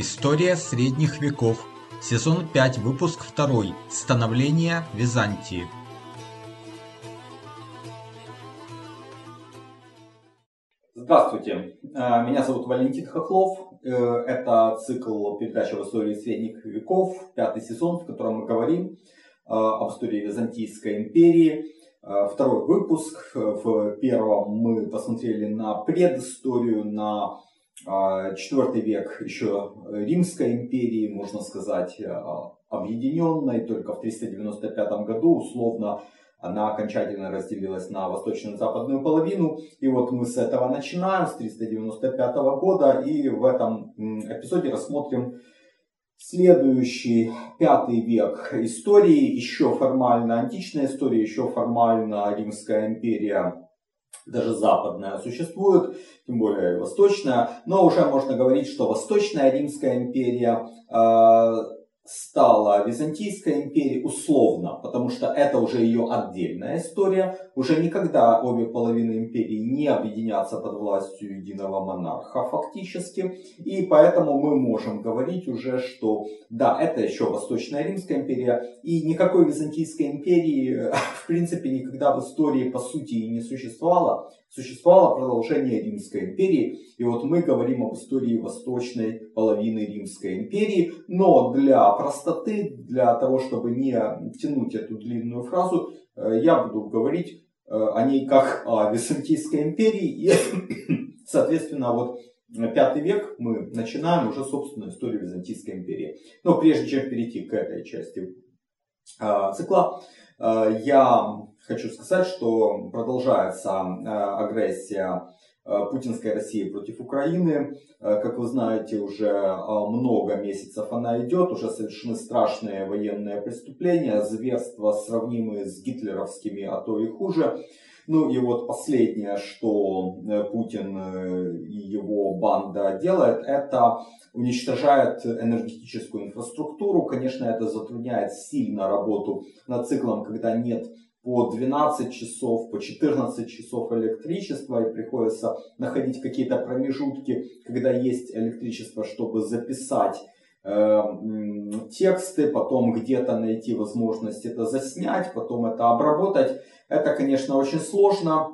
История средних веков. Сезон 5, выпуск 2. Становление Византии. Здравствуйте, а, меня зовут Валентин Хохлов. Э, это цикл передач об истории средних веков, пятый сезон, в котором мы говорим а, об истории Византийской империи. Второй выпуск. В первом мы посмотрели на предысторию, на IV век еще Римской империи, можно сказать, объединенной, только в 395 году условно она окончательно разделилась на восточную и западную половину. И вот мы с этого начинаем, с 395 года, и в этом эпизоде рассмотрим следующий пятый век истории, еще формально античная история, еще формально Римская империя даже западная существует, тем более восточная, но уже можно говорить, что восточная Римская империя э, стала Византийской империей условно, потому что это уже ее отдельная история. Уже никогда обе половины империи не объединятся под властью единого монарха фактически. И поэтому мы можем говорить уже, что да, это еще Восточная Римская империя. И никакой Византийской империи в принципе никогда в истории по сути и не существовало. Существовало продолжение Римской империи. И вот мы говорим об истории восточной половины Римской империи. Но для простоты, для того, чтобы не тянуть эту длинную фразу, э, я буду говорить э, о ней как о Византийской империи. И, соответственно, вот пятый век мы начинаем уже собственную историю Византийской империи. Но прежде чем перейти к этой части э, цикла, я хочу сказать, что продолжается агрессия Э, путинской России против Украины. Э, как вы знаете, уже э, много месяцев она идет, уже совершены страшные военные преступления, зверства, сравнимые с гитлеровскими, а то и хуже. Ну и вот последнее, что Путин и его банда делает, это уничтожает энергетическую инфраструктуру. Конечно, это затрудняет сильно работу над циклом, когда нет по 12 часов, по 14 часов электричества и приходится находить какие-то промежутки, когда есть электричество, чтобы записать э, тексты, потом где-то найти возможность это заснять, потом это обработать. Это, конечно, очень сложно,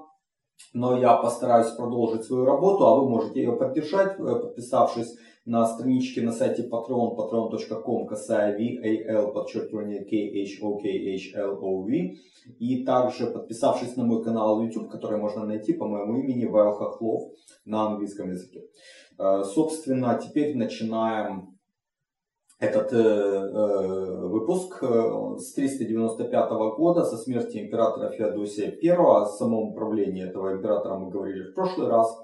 но я постараюсь продолжить свою работу, а вы можете ее поддержать, э, подписавшись на страничке на сайте Patreon, patreon.com, касая VAL, подчеркивание KHOKHLOV. И также подписавшись на мой канал YouTube, который можно найти по моему имени Вайл Хохлов на английском языке. Э, собственно, теперь начинаем этот э, э, выпуск э, с 395 года, со смерти императора Феодосия I. О самом управлении этого императора мы говорили в прошлый раз.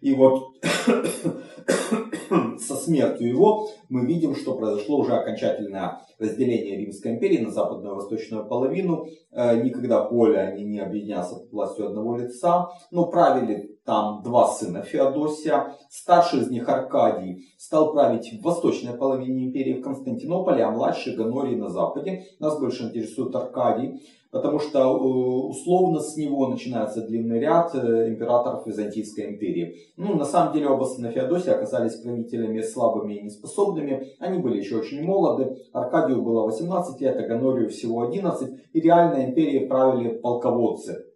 И вот со смертью его мы видим, что произошло уже окончательное разделение Римской империи на западную и восточную половину. Э, никогда более они не объединятся под властью одного лица. Но правили там два сына Феодосия. Старший из них Аркадий стал править в восточной половине империи в Константинополе, а младший Ганорий на западе. Нас больше интересует Аркадий потому что э, условно с него начинается длинный ряд э, императоров Византийской империи. Ну, на самом деле оба сына Феодосия оказались правителями слабыми и неспособными, они были еще очень молоды, Аркадию было 18 лет, а Гонорию всего 11, и реально империей правили полководцы.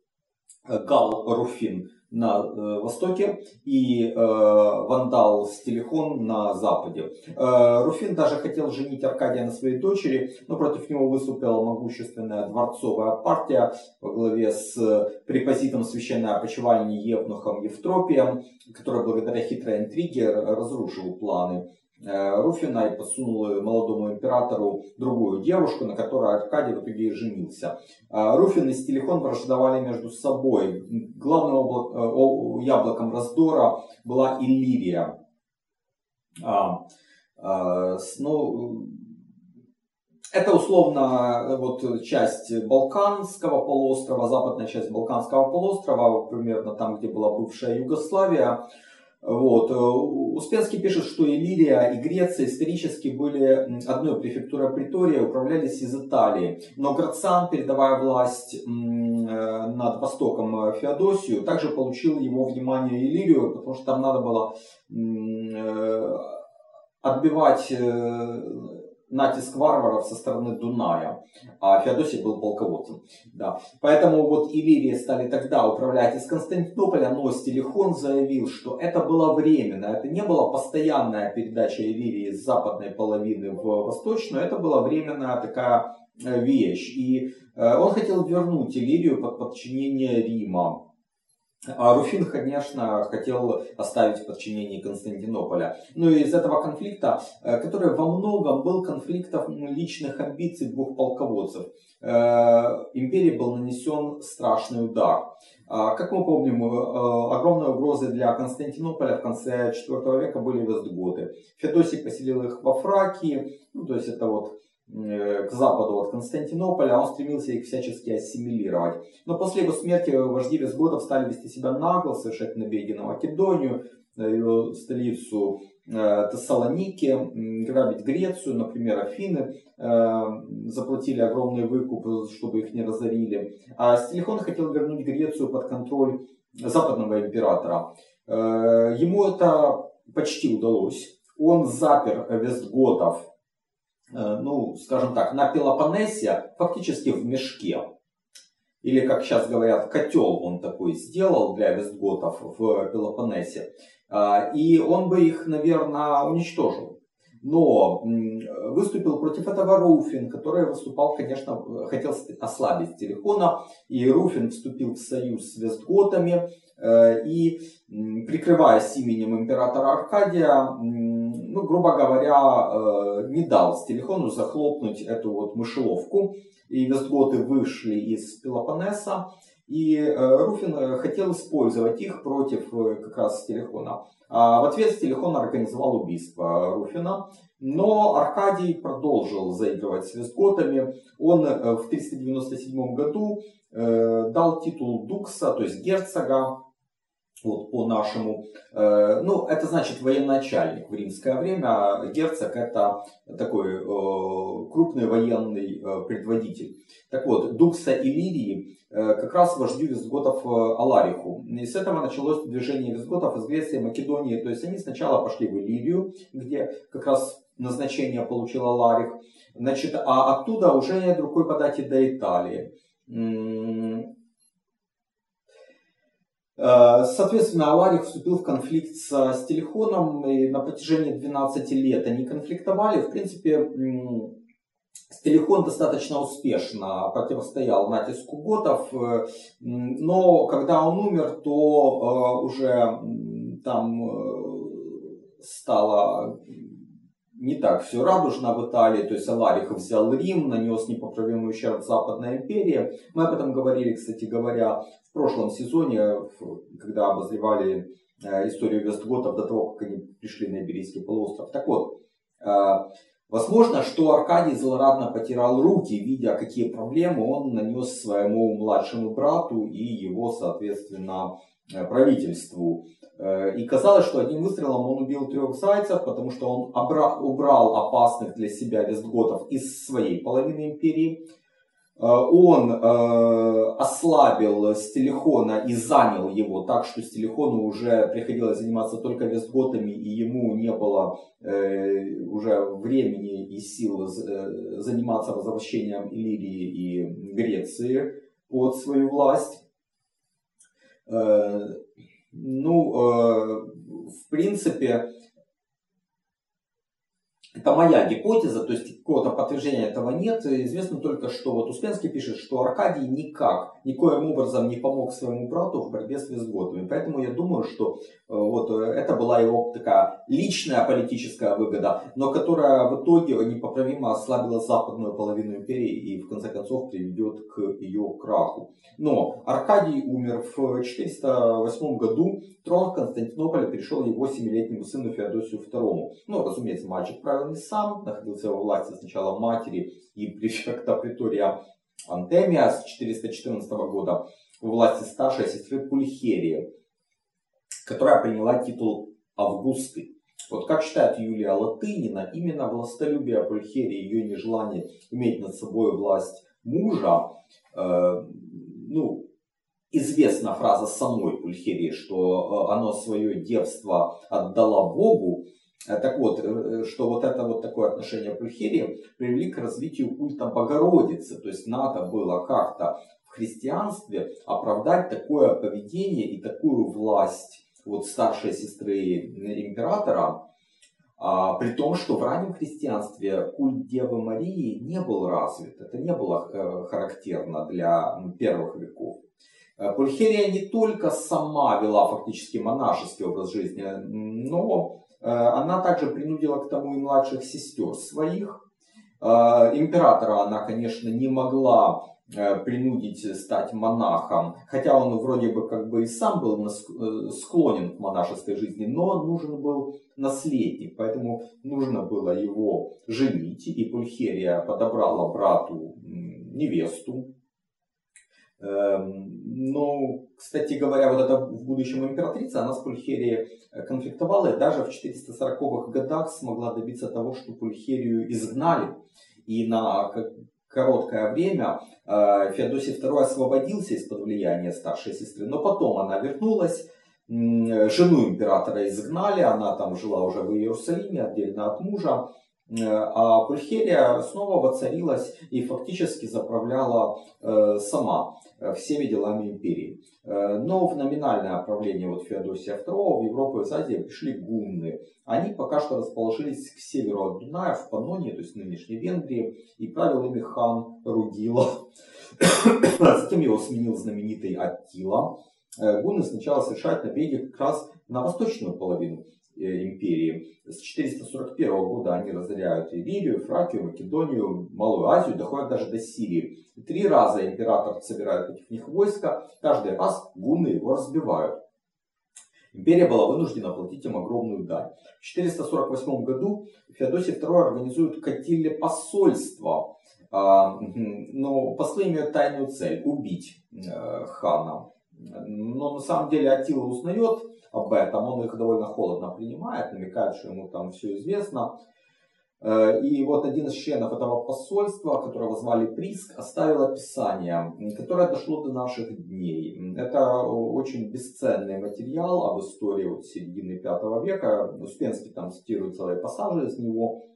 Э, Гал Руфин на э, востоке и э, вандал Стилихон на западе. Э, Руфин даже хотел женить Аркадия на своей дочери, но против него выступила могущественная дворцовая партия во главе с препозитом священной опочивальни Евнухом Евтропием, который благодаря хитрой интриге разрушил планы Э, Руфина и подсунул молодому императору другую девушку, на которой Аркадий в итоге и женился. Э, Руфин и Стилихон враждовали между собой. Главным э, яблоком раздора была Иллирия. А, ну, это условно вот часть Балканского полуострова, западная часть Балканского полуострова, примерно там, где была бывшая Югославия. Вот. Э, Успенский пишет, что и Иллирия, и Греция исторически были одной префектурой Притория, управлялись из Италии. Но Грациан, передавая власть э, над Востоком э, Феодосию, также получил его внимание Иллирию, потому что там надо было отбивать натиск варваров со стороны Дуная, а Феодосий был полководцем. Да. Поэтому вот Иллирии стали тогда управлять из Константинополя, но Стелихон заявил, что это было временно, это не была постоянная передача Иллирии с западной половины в восточную, это была временная такая э, вещь. И э, он хотел вернуть Иллирию под подчинение Рима. А Руфин, конечно, хотел оставить в подчинении Константинополя. Ну и из этого конфликта, э, который во многом был конфликтом личных амбиций двух полководцев, э, империи был нанесен страшный удар. А, как мы помним, э, огромной угрозой для Константинополя в конце IV века были вестготы. Феодосий поселил их во Фракии, ну, то есть это вот к западу от Константинополя, он стремился их всячески ассимилировать. Но после его смерти вожди Визготов стали вести себя нагло, совершать набеги на Македонию, ее столицу э, Тессалоники, грабить Грецию, например, Афины, э, заплатили огромный выкуп, чтобы их не разорили. А Стилихон хотел вернуть Грецию под контроль западного императора. Ему это почти удалось. Он запер Вестготов Э, ну, скажем так, на Пелопоннесе фактически в мешке. Или, как сейчас говорят, котел он такой сделал для вестготов в Пелопоннесе. А, и он бы их, наверное, уничтожил. Но выступил против этого Руфин, который выступал, конечно, хотел ослабить Телефона. И Руфин вступил в союз с вестготами. Э, и, прикрываясь именем императора Аркадия, ну, грубо говоря, э, не дал Стелихону захлопнуть эту вот мышеловку. И вестготы вышли из Пелопоннеса. И э, Руфин хотел использовать их против как раз Стелихона. А в ответ Стелихон организовал убийство Руфина. Но Аркадий продолжил заигрывать с вестготами. Он в 397 году дал титул Дукса, то есть герцога, вот по нашему. Э, ну, это значит военачальник в римское время, а герцог это такой э, крупный военный э, предводитель. Так вот, Дукса и Лирии как раз вождю визготов Алариху. И с этого началось движение визготов из Греции, Македонии. То есть они сначала пошли в Иллирию, где как раз назначение получил Аларих. Значит, а оттуда уже нет рукой подать и до Италии. Э, соответственно, Аларих вступил в конфликт с Телехоном, и на протяжении 12 лет они конфликтовали. В принципе, Стелихон достаточно успешно противостоял натиску готов, э, но когда он умер, то э, уже там стало не так все радужно в Италии, то есть Аларих взял Рим, нанес непоправимый ущерб Западной империи. Мы об этом говорили, кстати говоря, в прошлом сезоне, когда обозревали э, историю Вестготов до того, как они пришли на Иберийский полуостров. Так вот, э, возможно, что Аркадий злорадно потирал руки, видя, какие проблемы он нанес своему младшему брату и его, соответственно, Э, правительству. Э, и казалось, что одним выстрелом он убил трех зайцев, потому что он убрал опасных для себя вестготов из своей половины империи. Э, он ослабил Стелихона и занял его так, что Стелихону уже приходилось заниматься только вестготами, и ему не было уже времени и сил заниматься возвращением Иллирии и Греции под свою власть. Ну, э, в принципе, это моя гипотеза, то есть какого-то подтверждения этого нет. Известно только, что вот Успенский пишет, что Аркадий никак, никоим образом не помог своему брату в борьбе с визготами. Поэтому я думаю, что э, вот это была его такая личная политическая выгода, но которая в итоге непоправимо ослабила западную половину империи и в конце концов приведет к ее краху. Но Аркадий умер в 408 году, трон Константинополя перешел его семилетнему сыну Феодосию II. Ну, разумеется, мальчик правил не сам, находился во власти сначала матери и префекта притория Антемия с 414 года, во власти старшей сестры Пульхерии, которая приняла титул Августы. Вот как считает Юлия Латынина, именно властолюбие Пульхерии, ее нежелание иметь над собой власть мужа, э, ну, известна фраза самой Пульхерии, что э, оно свое девство отдала Богу, Так вот, что вот это вот такое отношение Пульхерии привели к развитию культа Богородицы. То есть надо было как-то в христианстве оправдать такое поведение и такую власть вот старшей сестры императора, а, при том, что в раннем христианстве культ Девы Марии не был развит. Это не было э, характерно для первых веков. Э, Пульхерия не только сама вела фактически монашеский образ жизни, но э, она также принудила к тому и младших сестер своих. Императора она, конечно, не могла Э, принудить стать монахом, хотя он вроде бы как бы и сам был э, склонен к монашеской жизни, но нужен был наследник, поэтому нужно было его женить, и Пульхерия подобрала брату невесту. Эм, но, кстати говоря, вот эта в будущем императрица, она с Пульхерией конфликтовала и даже в 440-х годах смогла добиться того, что Пульхерию изгнали. И на короткое время э, Феодосий II освободился из-под влияния старшей сестры, но потом она вернулась, жену императора изгнали, она там жила уже в Иерусалиме, отдельно от мужа, э, а Пульхерия снова воцарилась и фактически заправляла э, сама всеми делами империи. Но в номинальное правление вот Феодосия II в Европу и Азии пришли гунны. Они пока что расположились к северу от Дуная, в Паннонии, то есть нынешней Венгрии, и правил ими хан Рудила. Затем его сменил знаменитый Аттила. Э, гунны сначала совершают набеги как раз на восточную половину э, империи. С 441 года они разоряют Ирию, Фракию, Македонию, Малую Азию, доходят даже до Сирии. И три раза император собирает против них войска, каждый раз гунны его разбивают. Империя была вынуждена платить им огромную дань. В 448 году Феодосий II организует Катилле посольство, а, но послы имеют тайную цель – убить э, хана. Но на самом деле Атила узнает об этом, он их довольно холодно принимает, намекает, что ему там все известно. Э, и вот один из членов этого посольства, которого звали Приск, оставил описание, которое дошло до наших дней. Это очень бесценный материал об истории вот середины V века. Успенский там цитирует целые пассажи из него.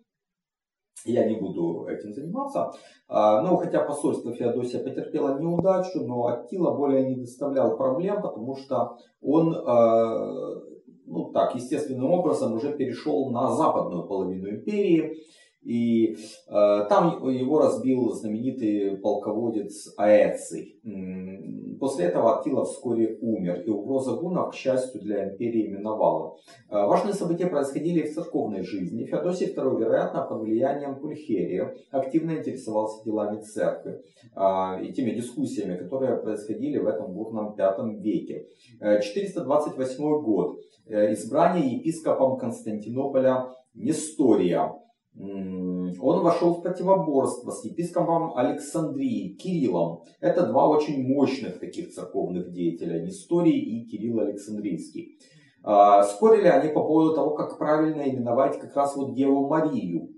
Я не буду этим заниматься. А, но хотя посольство Феодосия потерпело неудачу, но Аттила более не доставлял проблем, потому что он э, ну так, естественным образом уже перешел на западную половину империи. И э, там его разбил знаменитый полководец Аэций. После этого Аттила вскоре умер, и угроза гунов, к счастью для империи, миновала. Э, важные события происходили в церковной жизни. Феодосий II, вероятно, под влиянием Пульхерия, активно интересовался делами церкви э, и теми дискуссиями, которые происходили в этом бурном V веке. 428 э, год. Э, избрание епископом Константинополя Нестория. Он вошел в противоборство с епископом Александрии, Кириллом. Это два очень мощных таких церковных деятеля, Несторий и Кирилл Александрийский. А, спорили они по поводу того, как правильно именовать как раз вот Деву Марию.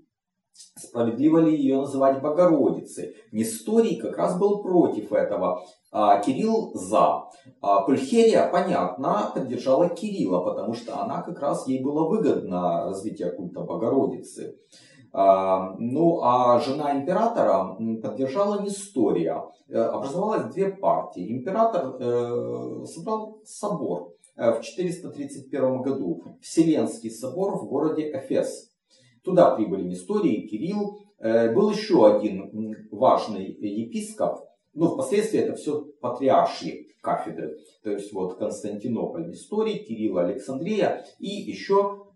Справедливо ли ее называть Богородицей? Несторий как раз был против этого, а Кирилл за. А Пульхерия, понятно, поддержала Кирилла, потому что она как раз ей было выгодно развитие культа Богородицы. А, ну а жена императора поддержала Нестория. Э, образовалось две партии. Император э, собрал собор э, в 431 году, Вселенский собор в городе Эфес. Туда прибыли Несторий Кирилл. Был еще один важный епископ, но впоследствии это все патриаршие кафедры. То есть вот Константинополь, Несторий, Кирилл, Александрия и еще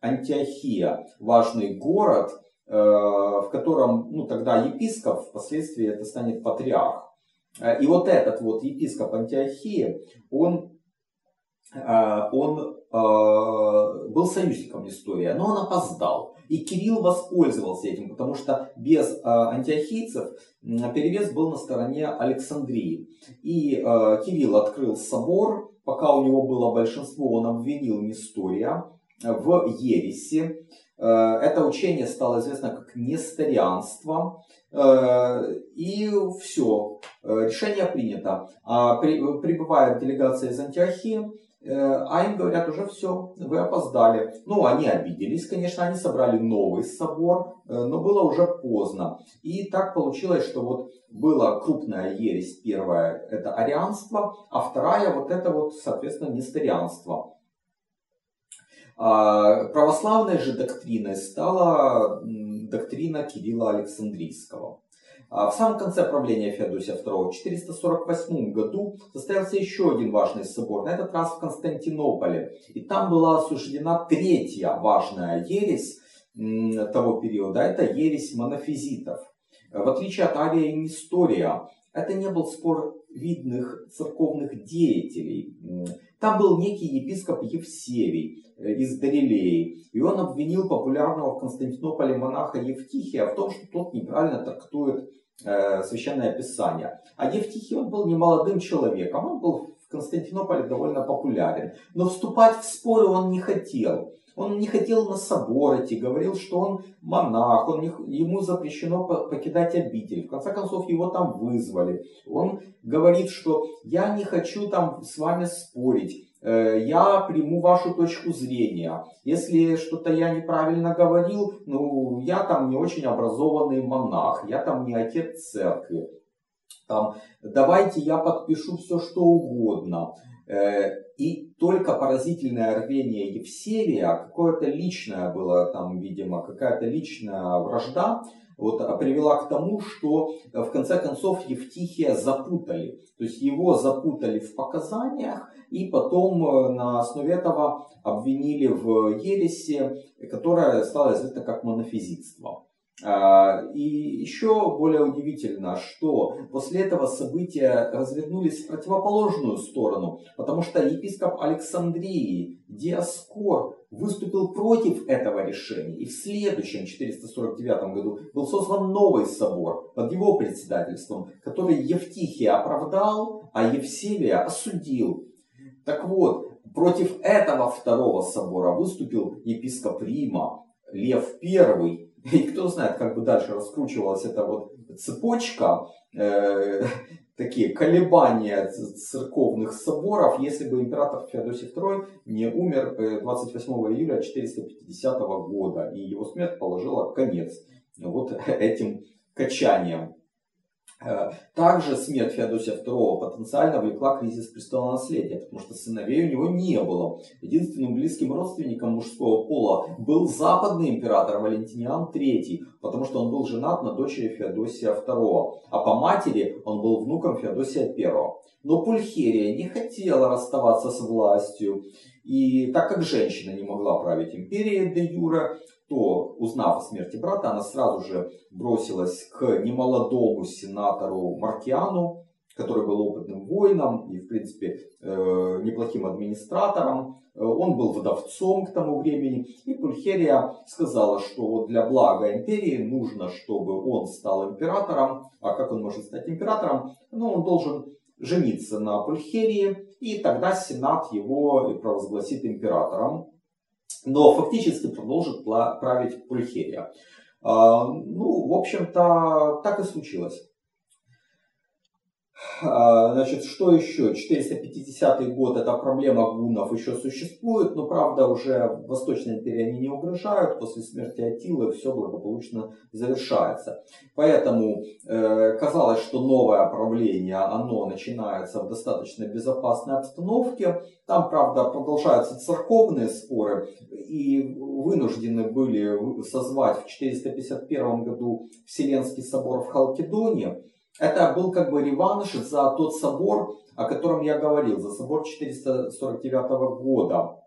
Антиохия, важный город, э, в котором ну, тогда епископ, впоследствии это станет патриарх. Э, и вот этот вот епископ Антиохии, он, э, он был союзником истории, но он опоздал. И Кирилл воспользовался этим, потому что без антиохийцев перевес был на стороне Александрии. И Кирилл открыл собор, пока у него было большинство, он обвинил Нестория, в ереси. Э, это учение стало известно как несторианство. Э, и все, э, решение принято. А прибывает делегация из Антиохии, а им говорят, уже все, вы опоздали. Ну, они обиделись, конечно, они собрали новый собор, но было уже поздно. И так получилось, что вот была крупная ересь, первая это арианство, а вторая вот это вот, соответственно, несторианство. А православной же доктриной стала доктрина Кирилла Александрийского. А в самом конце правления Феодосия II, в 448 году, состоялся еще один важный собор, на этот раз в Константинополе. И там была осуждена третья важная ересь того периода, это ересь монофизитов. В отличие от Ария и Нестория, это не был спор видных церковных деятелей. Там был некий епископ Евсевий э, из Дарилеи, и он обвинил популярного в Константинополе монаха Евтихия в том, что тот неправильно трактует э, Священное Писание. А Евтихий, он был не молодым человеком, он был в Константинополе довольно популярен. Но вступать в споры он не хотел. Он не хотел на собор идти, говорил, что он монах, он не, ему запрещено покидать обитель. В конце концов, его там вызвали. Он говорит, что я не хочу там с вами спорить э, я приму вашу точку зрения. Если что-то я неправильно говорил, ну, я там не очень образованный монах, я там не отец церкви. Там, давайте я подпишу все, что угодно. Э, и только поразительное рвение Евсевия, какое-то личное было там, видимо, какая-то личная вражда, вот, а привела к тому, что э, в конце концов Евтихия запутали. То есть его запутали в показаниях и потом э, на основе этого обвинили в ересе, которая стала известна как монофизитство. А, и еще более удивительно, что после этого события развернулись в противоположную сторону, потому что епископ Александрии Диаскор выступил против этого решения. И в следующем, 449 году, был создан новый собор под его председательством, который Евтихия оправдал, а Евсевия осудил. Так вот, против этого второго собора выступил епископ Рима Лев I, и кто знает, как бы дальше раскручивалась эта вот цепочка, э, такие колебания церковных соборов, если бы император Феодосий II не умер 28 э, июля 450 года, и его смерть положила конец вот этим качаниям. Э, также смерть Феодосия II потенциально влекла кризис престола наследия, потому что сыновей у него не было. Единственным близким родственником мужского пола был западный император Валентиниан III, потому что он был женат на дочери Феодосия II, а по матери он был внуком Феодосия I. Но Пульхерия не хотела расставаться с властью, и так как женщина не могла править империей де юра, то, узнав о смерти брата, она сразу же бросилась к немолодому сенатору Маркиану, который был опытным воином и, в принципе, э, неплохим администратором. Э, он был вдовцом к тому времени. И Пульхерия сказала, что вот для блага империи нужно, чтобы он стал императором. А как он может стать императором? Ну, он должен жениться на Пульхерии, и тогда Сенат его провозгласит императором но фактически продолжит править Пульхерия. А, ну, в общем-то, так и случилось. А, значит, что еще? 450 год, эта проблема гунов еще существует, но правда уже Восточной империи они не угрожают, после смерти Атилы все благополучно завершается. Поэтому э, казалось, что новое правление, оно начинается в достаточно безопасной обстановке. Там, правда, продолжаются церковные споры, и вынуждены были созвать в 451 году Вселенский собор в Халкидоне, это был как бы реванш за тот собор, о котором я говорил, за собор 449 года.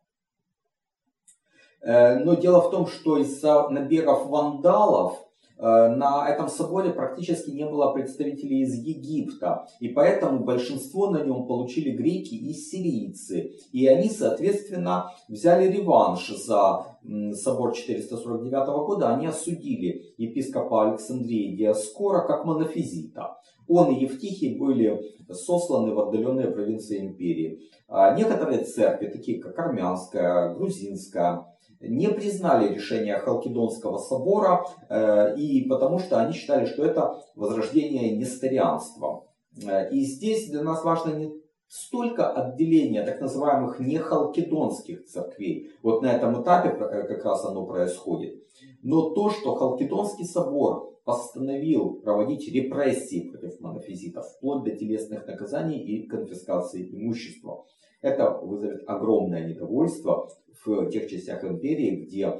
Э, но дело в том, что из-за набегов вандалов на этом соборе практически не было представителей из Египта, и поэтому большинство на нем получили греки и сирийцы. И они, соответственно, взяли реванш за собор 449 года, они осудили епископа Александрии Диаскора как монофизита. Он и Евтихий были сосланы в отдаленные провинции империи. А некоторые церкви, такие как армянская, грузинская, не признали решение Халкидонского собора, э, и потому что они считали, что это возрождение несторианства. Э, и здесь для нас важно не столько отделения так называемых нехалкидонских церквей. Вот на этом этапе э, как раз оно происходит. Но то, что Халкидонский собор постановил проводить репрессии против монофизитов, вплоть до телесных наказаний и конфискации имущества, это вызовет огромное недовольство в тех частях империи, где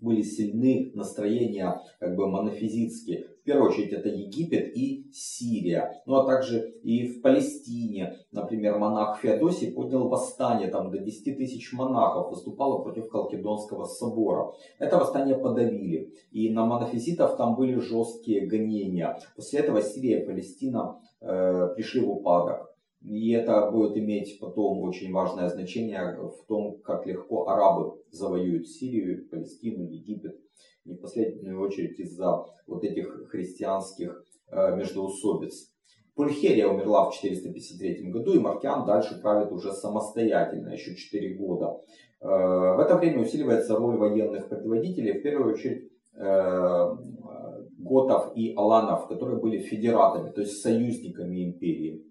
были сильны настроения как бы монофизитские. В первую очередь это Египет и Сирия. Ну а также и в Палестине. Например, монах Феодосий поднял восстание, там до 10 тысяч монахов выступало против Калкидонского собора. Это восстание подавили. И на монофизитов там были жесткие гонения. После этого Сирия и Палестина э, пришли в упадок. И это будет иметь потом очень важное значение в том, как легко арабы завоюют Сирию, Палестину, Египет. Не в последнюю очередь из-за вот этих христианских э, междоусобиц. Пульхерия умерла в 453 году, и Маркиан дальше правит уже самостоятельно, еще 4 года. Э, в это время усиливается роль военных предводителей, в первую очередь э, готов и аланов, которые были федератами, то есть союзниками империи.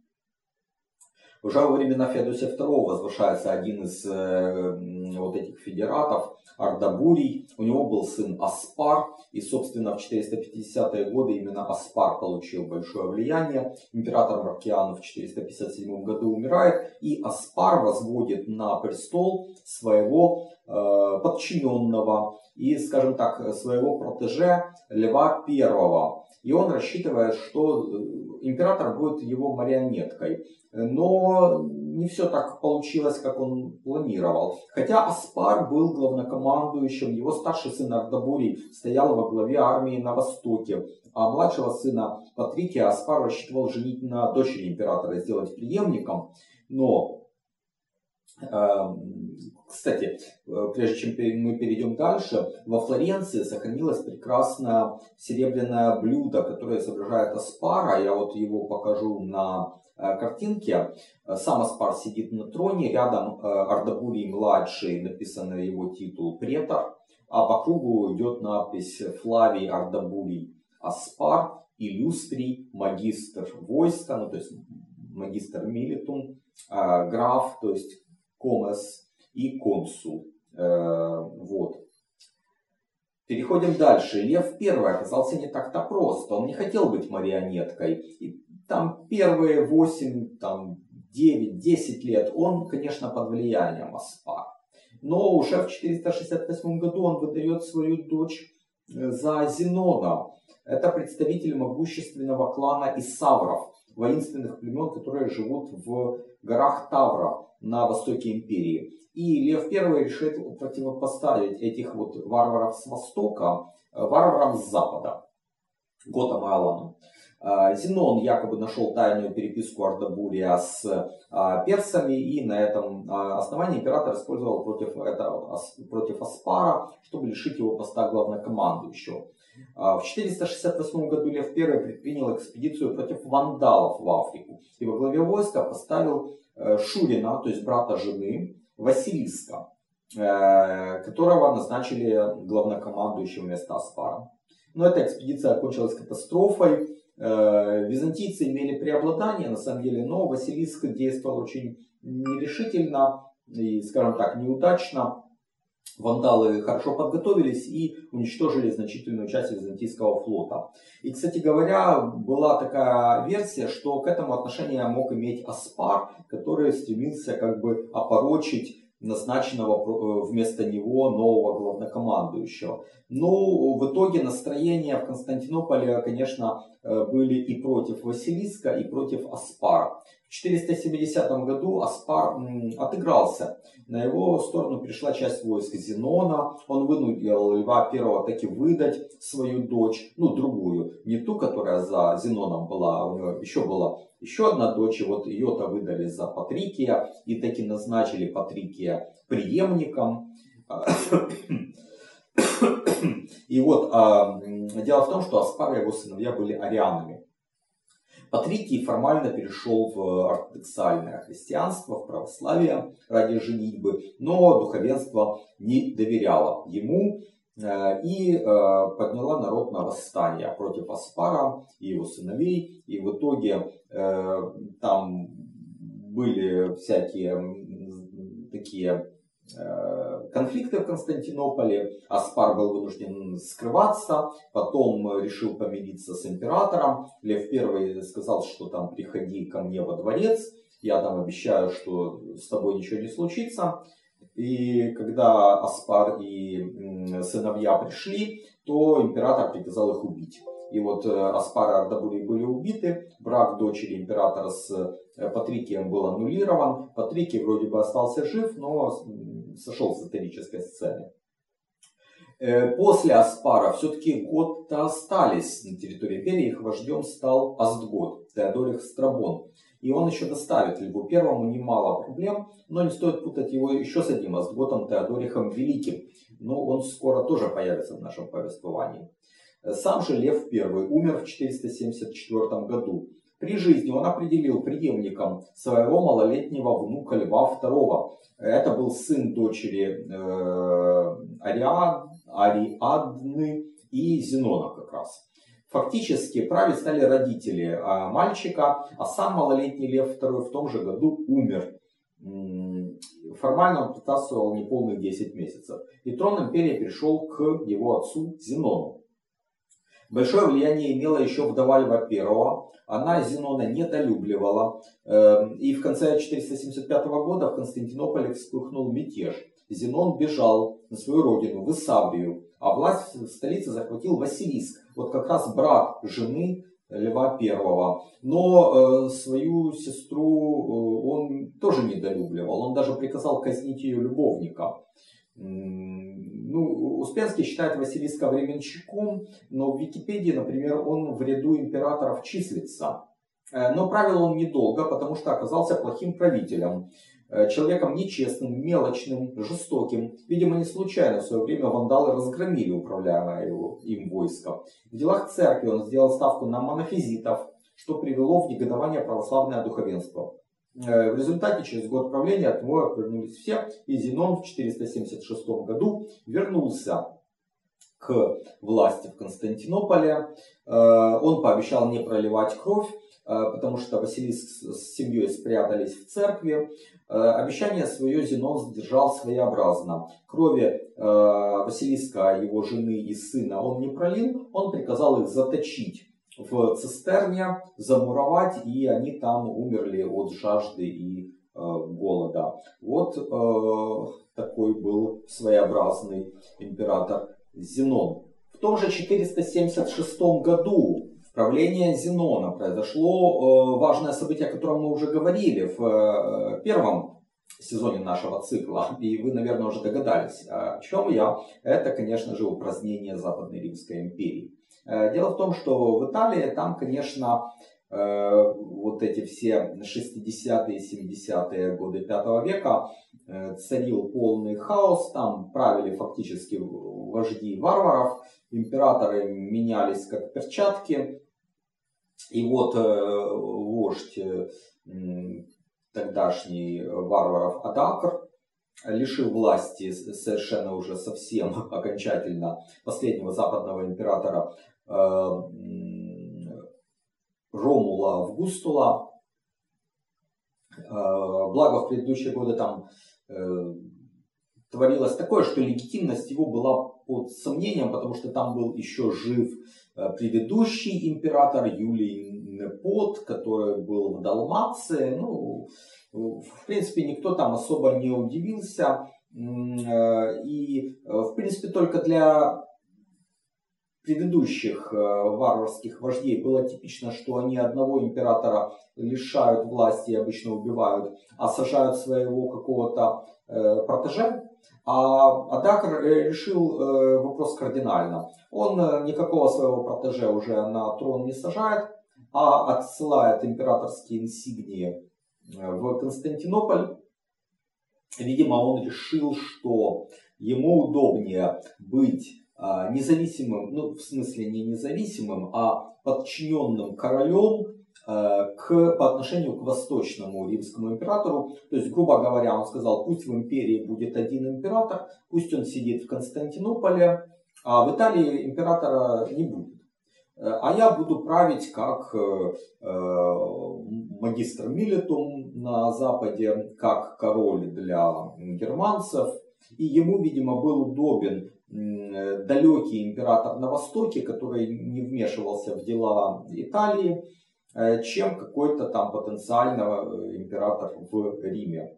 Уже во времена Феодосия II возвышается один из э, вот этих федератов, Ардабурий. У него был сын Аспар, и, собственно, в 450-е годы именно Аспар получил большое влияние. Император Маркиан в 457 году умирает, и Аспар возводит на престол своего э, подчиненного и, скажем так, своего протеже Льва I. И он рассчитывает, что э, император будет его марионеткой. Но не все так получилось, как он планировал. Хотя Аспар был главнокомандующим, его старший сын Ардабурий стоял во главе армии на востоке, а младшего сына Патрикия Аспар рассчитывал женить на дочери императора, сделать преемником. Но кстати, прежде чем мы перейдем дальше, во Флоренции сохранилось прекрасное серебряное блюдо, которое изображает Аспара. Я вот его покажу на Э, картинке э, сам Аспар сидит на троне, рядом э, Ардабурий младший, написан его титул претор, а по кругу идет надпись Флавий Ардабурий Аспар, Иллюстрий, магистр войска, ну то есть магистр милитум, граф, то есть комес и консул. Вот. Переходим дальше. Лев I оказался не так-то прост. Он не хотел быть марионеткой. И там первые 8, там 9, 10 лет он, конечно, под влиянием Аспара. Но уже в 468 году он выдает свою дочь э, за Зенона. Это представитель могущественного клана Исавров, воинственных племен, которые живут в горах Тавра на востоке империи. И Лев I решит противопоставить этих вот варваров с востока э, варварам с запада, Готам и Алану. А, Зенон якобы нашел тайную переписку Ардабурия с а, персами, и на этом а, основании император использовал против, это, против Аспара, чтобы лишить его поста главнокомандующего. В 468 году Лев I предпринял экспедицию против вандалов в Африку и во главе войска поставил э, Шурина, то есть брата жены, Василиска, э, которого назначили главнокомандующим вместо Аспара. Но эта экспедиция окончилась катастрофой. Э, византийцы имели преобладание, на самом деле, но Василиск действовал очень нерешительно и, скажем так, неудачно. Вандалы хорошо подготовились и уничтожили значительную часть византийского флота. И, кстати говоря, была такая версия, что к этому отношение мог иметь Аспар, который стремился как бы опорочить назначенного э, вместо него нового главнокомандующего. Но в итоге настроения в Константинополе, конечно, э, были и против Василиска, и против Аспара. В 470 году Аспар отыгрался. На его сторону пришла часть войск Зенона. Он вынудил Льва I таки выдать свою дочь, ну другую, не ту, которая за Зеноном была, у него еще была еще одна дочь, и вот ее-то выдали за Патрикия, и таки назначили Патрикия преемником. И вот а, дело в том, что Аспар и его сыновья были арианами. Патрикий формально перешел в ортодоксальное христианство, в православие ради женитьбы, но духовенство не доверяло ему э, и э, подняла народ на восстание против Аспара и его сыновей. И в итоге э, там были всякие такие Э, конфликты в Константинополе. Аспар был вынужден скрываться, потом решил помириться с императором. Лев I сказал, что там приходи ко мне во дворец, я там обещаю, что с тобой ничего не случится. И когда Аспар и сыновья пришли, то император приказал их убить. И вот э, Аспар и Ардабури были убиты, брак дочери императора с э, Патрикием был аннулирован. Патрикий вроде бы остался жив, но сошел с исторической сцены. Э, после Аспара все-таки готы остались на территории империи, их вождем стал Астгот, Теодорих Страбон. И он еще доставит Льву Первому немало проблем, но не стоит путать его еще с одним Астготом Теодорихом Великим. Но он скоро тоже появится в нашем повествовании. Сам же Лев I умер в 474 году. При жизни он определил преемником своего малолетнего внука Льва II. Это был сын дочери э, Ариад, Ариадны и Зенона как раз. Фактически править стали родители а, мальчика, а сам малолетний Лев II в том же году умер. Формально он присутствовал неполных 10 месяцев. И трон империи перешел к его отцу Зенону. Большое влияние имела еще вдова Льва I. Она Зенона недолюбливала. Эм, и в конце 475 года в Константинополе вспыхнул мятеж. Зенон бежал на свою родину, в Исаврию, а власть в столице захватил Василиск, вот как раз брат жены Льва I. Но э, свою сестру э, он тоже недолюбливал, он даже приказал казнить ее любовника. Ну, Успенский считает Василиска временщиком, но в Википедии, например, он в ряду императоров числится. Э, но правил он недолго, потому что оказался плохим правителем. Э, человеком нечестным, мелочным, жестоким. Видимо, не случайно в свое время вандалы разгромили управляемое его, им войско. В делах церкви он сделал ставку на монофизитов, что привело в негодование православное духовенство. Э, в результате через год правления от него отвернулись все, и Зенон в 476 году вернулся к власти в Константинополе. Э, он пообещал не проливать кровь, э, потому что Василиск с семьей спрятались в церкви. Обещание свое Зенон сдержал своеобразно. Крови Василиска, его жены и сына он не пролил, он приказал их заточить в цистерне, замуровать, и они там умерли от жажды и э, голода. Вот э, такой был своеобразный император Зенон. В том же 476 году в правлении Зенона произошло э, важное событие, о котором мы уже говорили в э, первом сезоне нашего цикла, и вы, наверное, уже догадались, о чем я. Это, конечно же, упразднение Западной Римской империи. Э, дело в том, что в Италии там, конечно, э, вот эти все 60-е и 70-е годы 5 века э, царил полный хаос, там правили фактически вожди варваров, императоры менялись как перчатки, и вот вождь тогдашний варваров Адакр лишил власти совершенно уже совсем окончательно последнего западного императора Э, Ромула Августула. Э, благо в предыдущие годы там э, творилось такое, что легитимность его была под сомнением, потому что там был еще жив предыдущий император Юлий Непот, который был в Далмации. Ну, в принципе, никто там особо не удивился. И, в принципе, только для предыдущих э, варварских вождей было типично, что они одного императора лишают власти и обычно убивают, а сажают своего какого-то э, протеже. А Адакр решил э, вопрос кардинально. Он никакого своего протеже уже на трон не сажает, а отсылает императорские инсигнии в Константинополь. Видимо, он решил, что ему удобнее быть а, независимым, ну в смысле не независимым, а подчиненным королем а, к, по отношению к восточному римскому императору. То есть, грубо говоря, он сказал, пусть в империи будет один император, пусть он сидит в Константинополе, а в Италии императора не будет. А я буду править как магистр Милитум на Западе, как король для германцев. И ему, видимо, был удобен далекий император на Востоке, который не вмешивался в дела Италии, чем какой-то там потенциального император в Риме.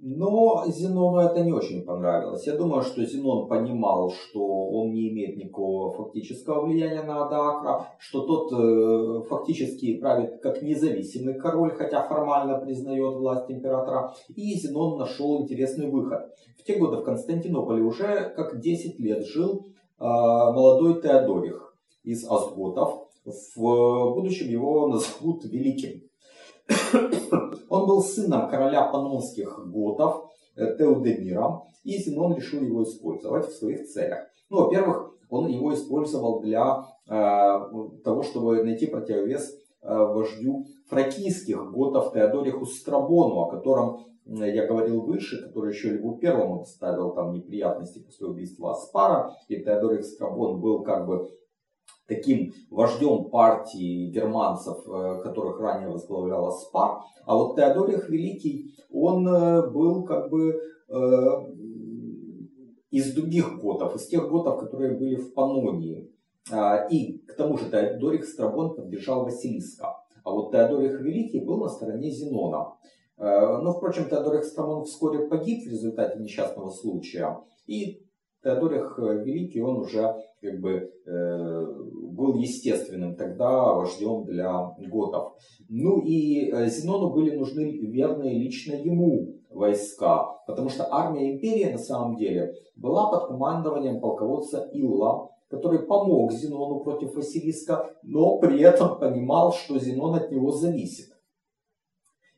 Но Зенону это не очень понравилось. Я думаю, что Зенон понимал, что он не имеет никакого фактического влияния на Адаакра, что тот э, фактически правит как независимый король, хотя формально признает власть императора. И Зенон нашел интересный выход. В те годы в Константинополе уже как 10 лет жил э, молодой Теодорих из Азготов. В будущем его назовут Великим. Он был сыном короля панонских готов э, Теодемира, и Зенон решил его использовать в своих целях. Ну, во-первых, он его использовал для э, того, чтобы найти противовес э, вождю фракийских готов Теодориху Страбону, о котором я говорил выше, который еще Льву Первому доставил там неприятности после убийства Аспара, и Теодорих Страбон был как бы таким вождем партии германцев, э, которых ранее возглавлял Аспар. А вот Теодорих Великий, он э, был как бы э, из других готов, из тех готов, которые были в Панонии. А, и к тому же Теодорих Страбон поддержал Василиска. А вот Теодорих Великий был на стороне Зенона. Но, впрочем, Теодорих Страбон вскоре погиб в результате несчастного случая. И Теодорих Великий, он уже как бы был естественным тогда вождем для готов. Ну и э, Зенону были нужны верные лично ему войска, потому что армия империи на самом деле была под командованием полководца Илла, который помог Зенону против Василиска, но при этом понимал, что Зенон от него зависит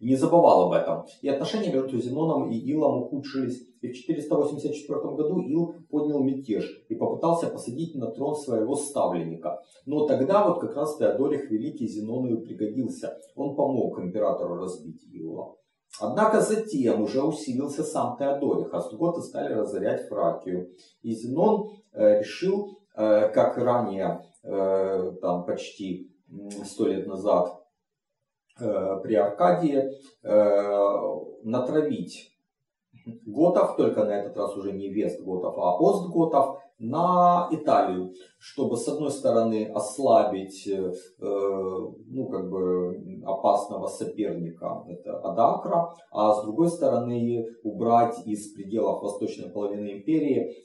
не забывал об этом. И отношения между Зеноном и Илом ухудшились. И в 484 году Ил поднял мятеж и попытался посадить на трон своего ставленника. Но тогда вот как раз Теодорих Великий Зенону и пригодился. Он помог императору разбить Илла. Однако затем уже усилился сам Теодорих, а стуготы стали разорять Фракию. И Зенон э, решил, э, как ранее, э, там почти сто лет назад, при Аркадии натравить готов, только на этот раз уже не вест готов, а ост готов, на Италию, чтобы с одной стороны ослабить э, ну, как бы опасного соперника, это Адакра, а с другой стороны убрать из пределов восточной половины империи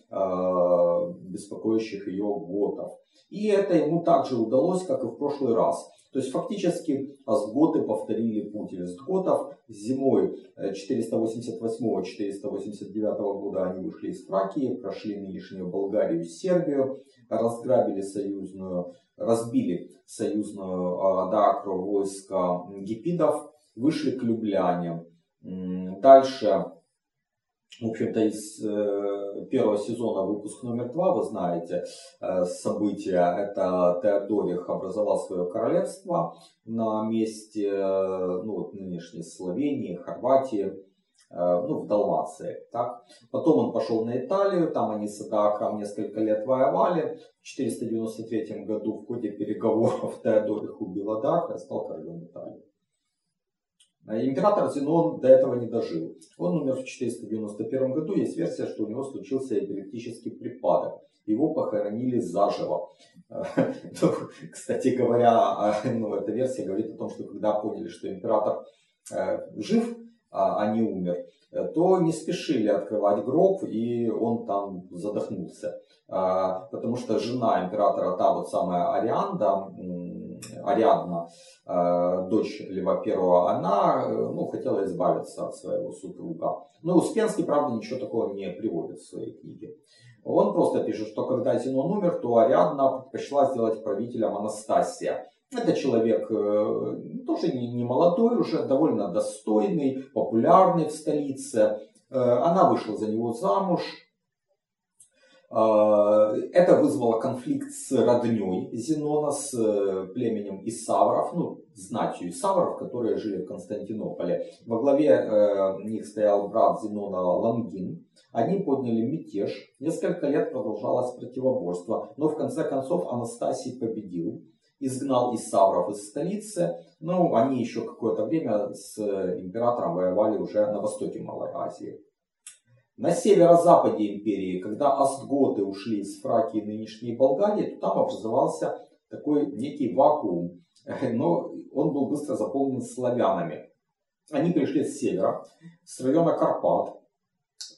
беспокоящих ее готов. И это ему также удалось, как и в прошлый раз. То есть фактически Асготы повторили путь Вестготов. Зимой 488-489 э, года они вышли из Фракии, прошли нынешнюю Болгарию и Сербию, разграбили союзную, разбили союзную Адакру войска гипидов, вышли к Любляне. Дальше в общем-то, из э, первого сезона выпуск номер два, вы знаете, э, события, это Теодорих образовал свое королевство на месте э, ну, вот, нынешней Словении, Хорватии, э, ну, в Далмации. Так? Потом он пошел на Италию, там они с Адаком несколько лет воевали. В 493 году в ходе переговоров Теодорих убил Адака и стал королем Италии. А император Зенон до этого не дожил. Он умер в 491 году. Есть версия, что у него случился эпилептический припадок. Его похоронили заживо. Кстати говоря, а, ну, эта версия говорит о том, что когда поняли, что император э, жив, а, а не умер, то не спешили открывать гроб, и он там задохнулся. Потому что жена императора, та вот самая Арианда, Ариадна, э, дочь Льва Первого, она э, ну, хотела избавиться от своего супруга. Но Успенский, правда, ничего такого не приводит в своей книге. Он просто пишет, что когда Зенон умер, то Ариадна предпочла сделать правителем Анастасия. Это человек э, тоже не молодой уже, довольно достойный, популярный в столице. Она вышла за него замуж, Это вызвало конфликт с родней Зенона, с э, племенем Исавров, ну, знатью Исавров, которые жили в Константинополе. Во главе э, них стоял брат Зенона Лангин. Они подняли мятеж. Несколько лет продолжалось противоборство, но в конце концов Анастасий победил изгнал Исавров из столицы. Но они еще какое-то время с императором воевали уже на востоке Малой Азии. На северо-западе империи, когда остготы ушли из Фракии и нынешней Болгарии, то там образовался такой некий вакуум. Но он был быстро заполнен славянами. Они пришли с севера, с района Карпат,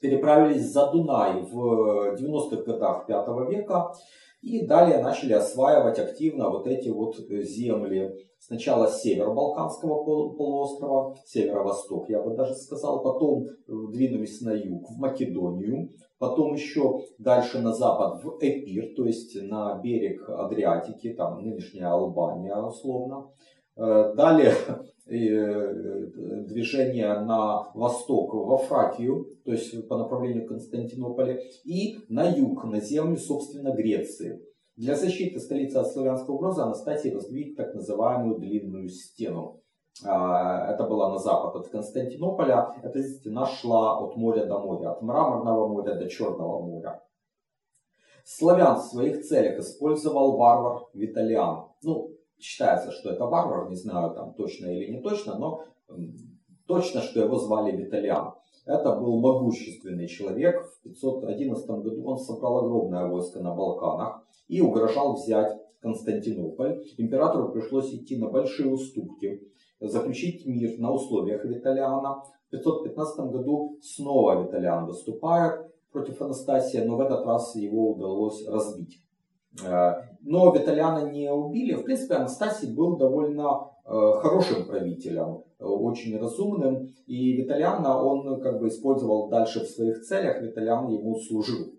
переправились за Дунай в 90-х годах 5 века и далее начали осваивать активно вот эти вот земли. Сначала север Балканского полуострова, северо-восток, я бы даже сказал. Потом двинулись на юг, в Македонию. Потом еще дальше на запад, в Эпир, то есть на берег Адриатики, там нынешняя Албания условно. Э, далее э, движение на восток, во Фракию, то есть по направлению Константинополя, и на юг, на землю, собственно, Греции. Для защиты столицы от славянского угрозы Анастасия воздвиг так называемую длинную стену. А, это была на запад от Константинополя. Эта стена шла от моря до моря, от Мраморного моря до Черного моря. Славян в своих целях использовал варвар Виталиан. Ну, считается, что это варвар, не знаю там точно или не точно, но точно, что его звали Виталиан. Это был могущественный человек. В 511 году он собрал огромное войско на Балканах и угрожал взять Константинополь. Императору пришлось идти на большие уступки, заключить мир на условиях Виталиана. В 515 году снова Виталиан выступает против Анастасия, но в этот раз его удалось разбить. Э, но Виталиана не убили. В принципе, Анастасий был довольно э, хорошим правителем, э, очень разумным. И Виталиана он как бы использовал дальше в своих целях. Виталиан ему служил.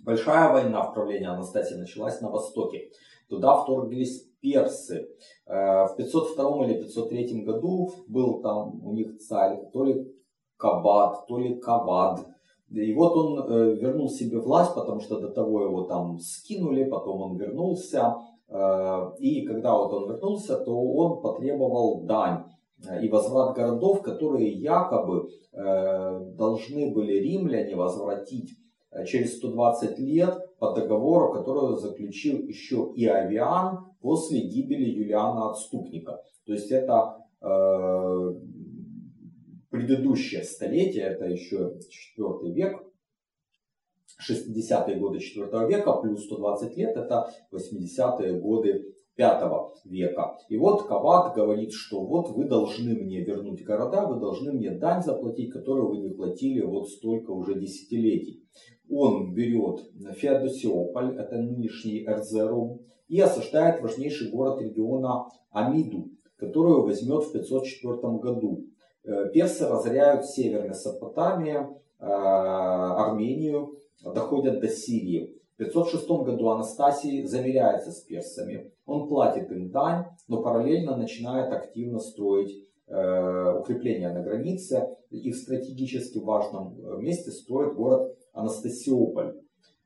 Большая война в правлении Анастасии началась на востоке. Туда вторглись персы. В 502 или 503 году был там у них царь то ли Кабад, то ли Кавад. И вот он э, вернул себе власть, потому что до того его там скинули, потом он вернулся. Э, и когда вот он вернулся, то он потребовал дань и возврат городов, которые якобы э, должны были римляне возвратить через 120 лет по договору, который заключил еще и Авиан после гибели Юлиана Отступника. То есть это предыдущее столетие, это еще 4 век, 60-е годы 4 века плюс 120 лет, это 80-е годы 5 века. И вот Кават говорит, что вот вы должны мне вернуть города, вы должны мне дань заплатить, которую вы не платили вот столько уже десятилетий. Он берет Феодосиополь, это нынешний Эрзерум, и осаждает важнейший город региона Амиду, которую возьмет в 504 году. Э, персы разоряют север Месопотамии, э, Армению, доходят до Сирии. В 506 году Анастасий замеряется с персами. Он платит им дань, но параллельно начинает активно строить э, укрепления на границе. И в стратегически важном месте строит город Анастасиополь.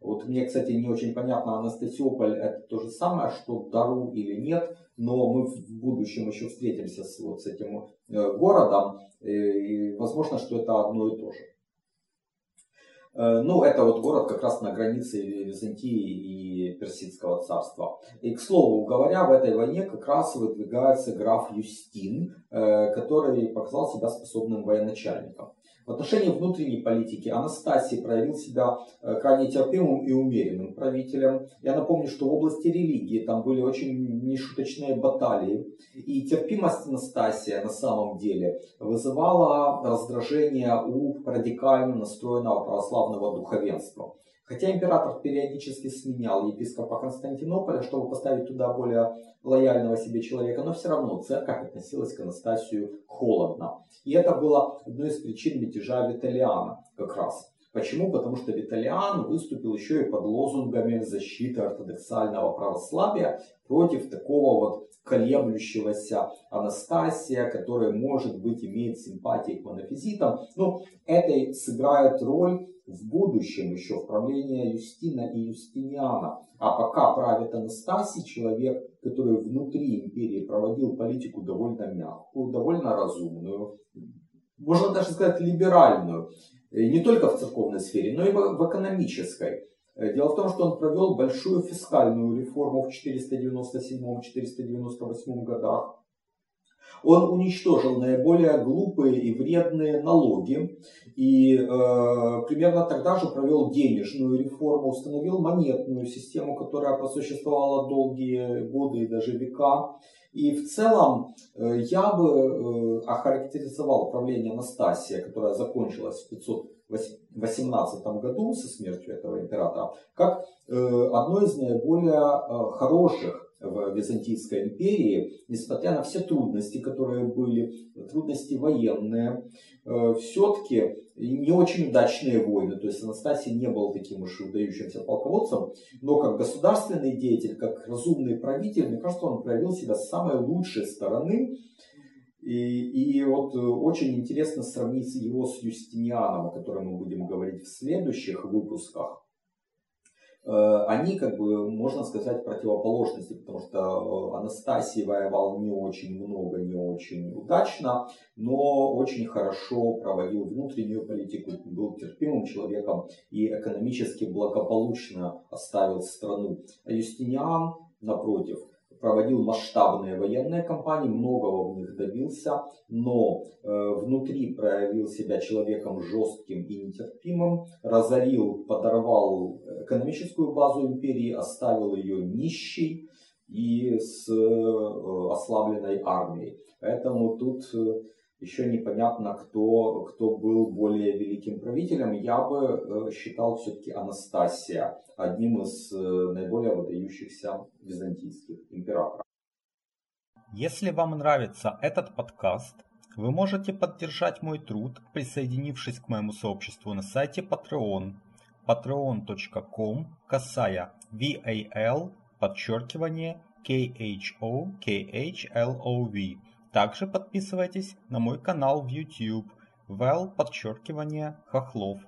Вот мне, кстати, не очень понятно, Анастасиополь это то же самое, что Дару или нет, но мы в будущем еще встретимся с, вот, с этим э, городом, и возможно, что это одно и то же. Э, ну, это вот город как раз на границе Византии и Персидского царства. И, к слову говоря, в этой войне как раз выдвигается граф Юстин, э, который показал себя способным военачальником. В отношении внутренней политики Анастасий проявил себя э, крайне терпимым и умеренным правителем. Я напомню, что в области религии там были очень нешуточные баталии. И терпимость Анастасия на самом деле вызывала раздражение у радикально настроенного православного духовенства. Хотя император периодически сменял епископа Константинополя, чтобы поставить туда более лояльного себе человека, но все равно церковь относилась к Анастасию холодно. И это было одной из причин мятежа Виталиана как раз. Почему? Потому что Виталиан выступил еще и под лозунгами защиты ортодоксального православия против такого вот колеблющегося Анастасия, который, может быть, имеет симпатии к монофизитам. Ну, это сыграет роль в будущем еще в правлении Юстина и Юстиниана. А пока правит Анастасий, человек, который внутри империи проводил политику довольно мягкую, довольно разумную, можно даже сказать либеральную, не только в церковной сфере, но и в экономической. Дело в том, что он провел большую фискальную реформу в 497-498 годах. Он уничтожил наиболее глупые и вредные налоги и э, примерно тогда же провел денежную реформу, установил монетную систему, которая просуществовала долгие годы и даже века. И в целом э, я бы э, охарактеризовал правление Анастасия, которое закончилось в 518 году со смертью этого императора, как э, одно из наиболее хороших в Византийской империи, несмотря на все трудности, которые были, трудности военные, все-таки не очень удачные войны. То есть Анастасий не был таким уж выдающимся полководцем, но как государственный деятель, как разумный правитель, мне кажется, он проявил себя с самой лучшей стороны. И, и вот очень интересно сравнить его с Юстинианом, о котором мы будем говорить в следующих выпусках. Э, они, как бы, можно сказать, противоположности, потому что э, Анастасий воевал не очень много, не очень удачно, но очень хорошо проводил внутреннюю политику, был терпимым человеком и экономически благополучно оставил страну. А Юстиниан, напротив, проводил масштабные военные кампании, многого в них добился, но э, внутри проявил себя человеком жестким и нетерпимым, разорил, подорвал экономическую базу империи, оставил ее нищей и с э, ослабленной армией. Поэтому тут э, еще непонятно, кто, кто был более великим правителем. Я бы э, считал все-таки Анастасия одним из э, наиболее выдающихся византийских императоров. Если вам нравится этот подкаст, вы можете поддержать мой труд, присоединившись к моему сообществу на сайте Patreon patreon.com касая VAL подчеркивание KHO KHLOV также подписывайтесь на мой канал в YouTube, Вэл подчеркивание Хохлов.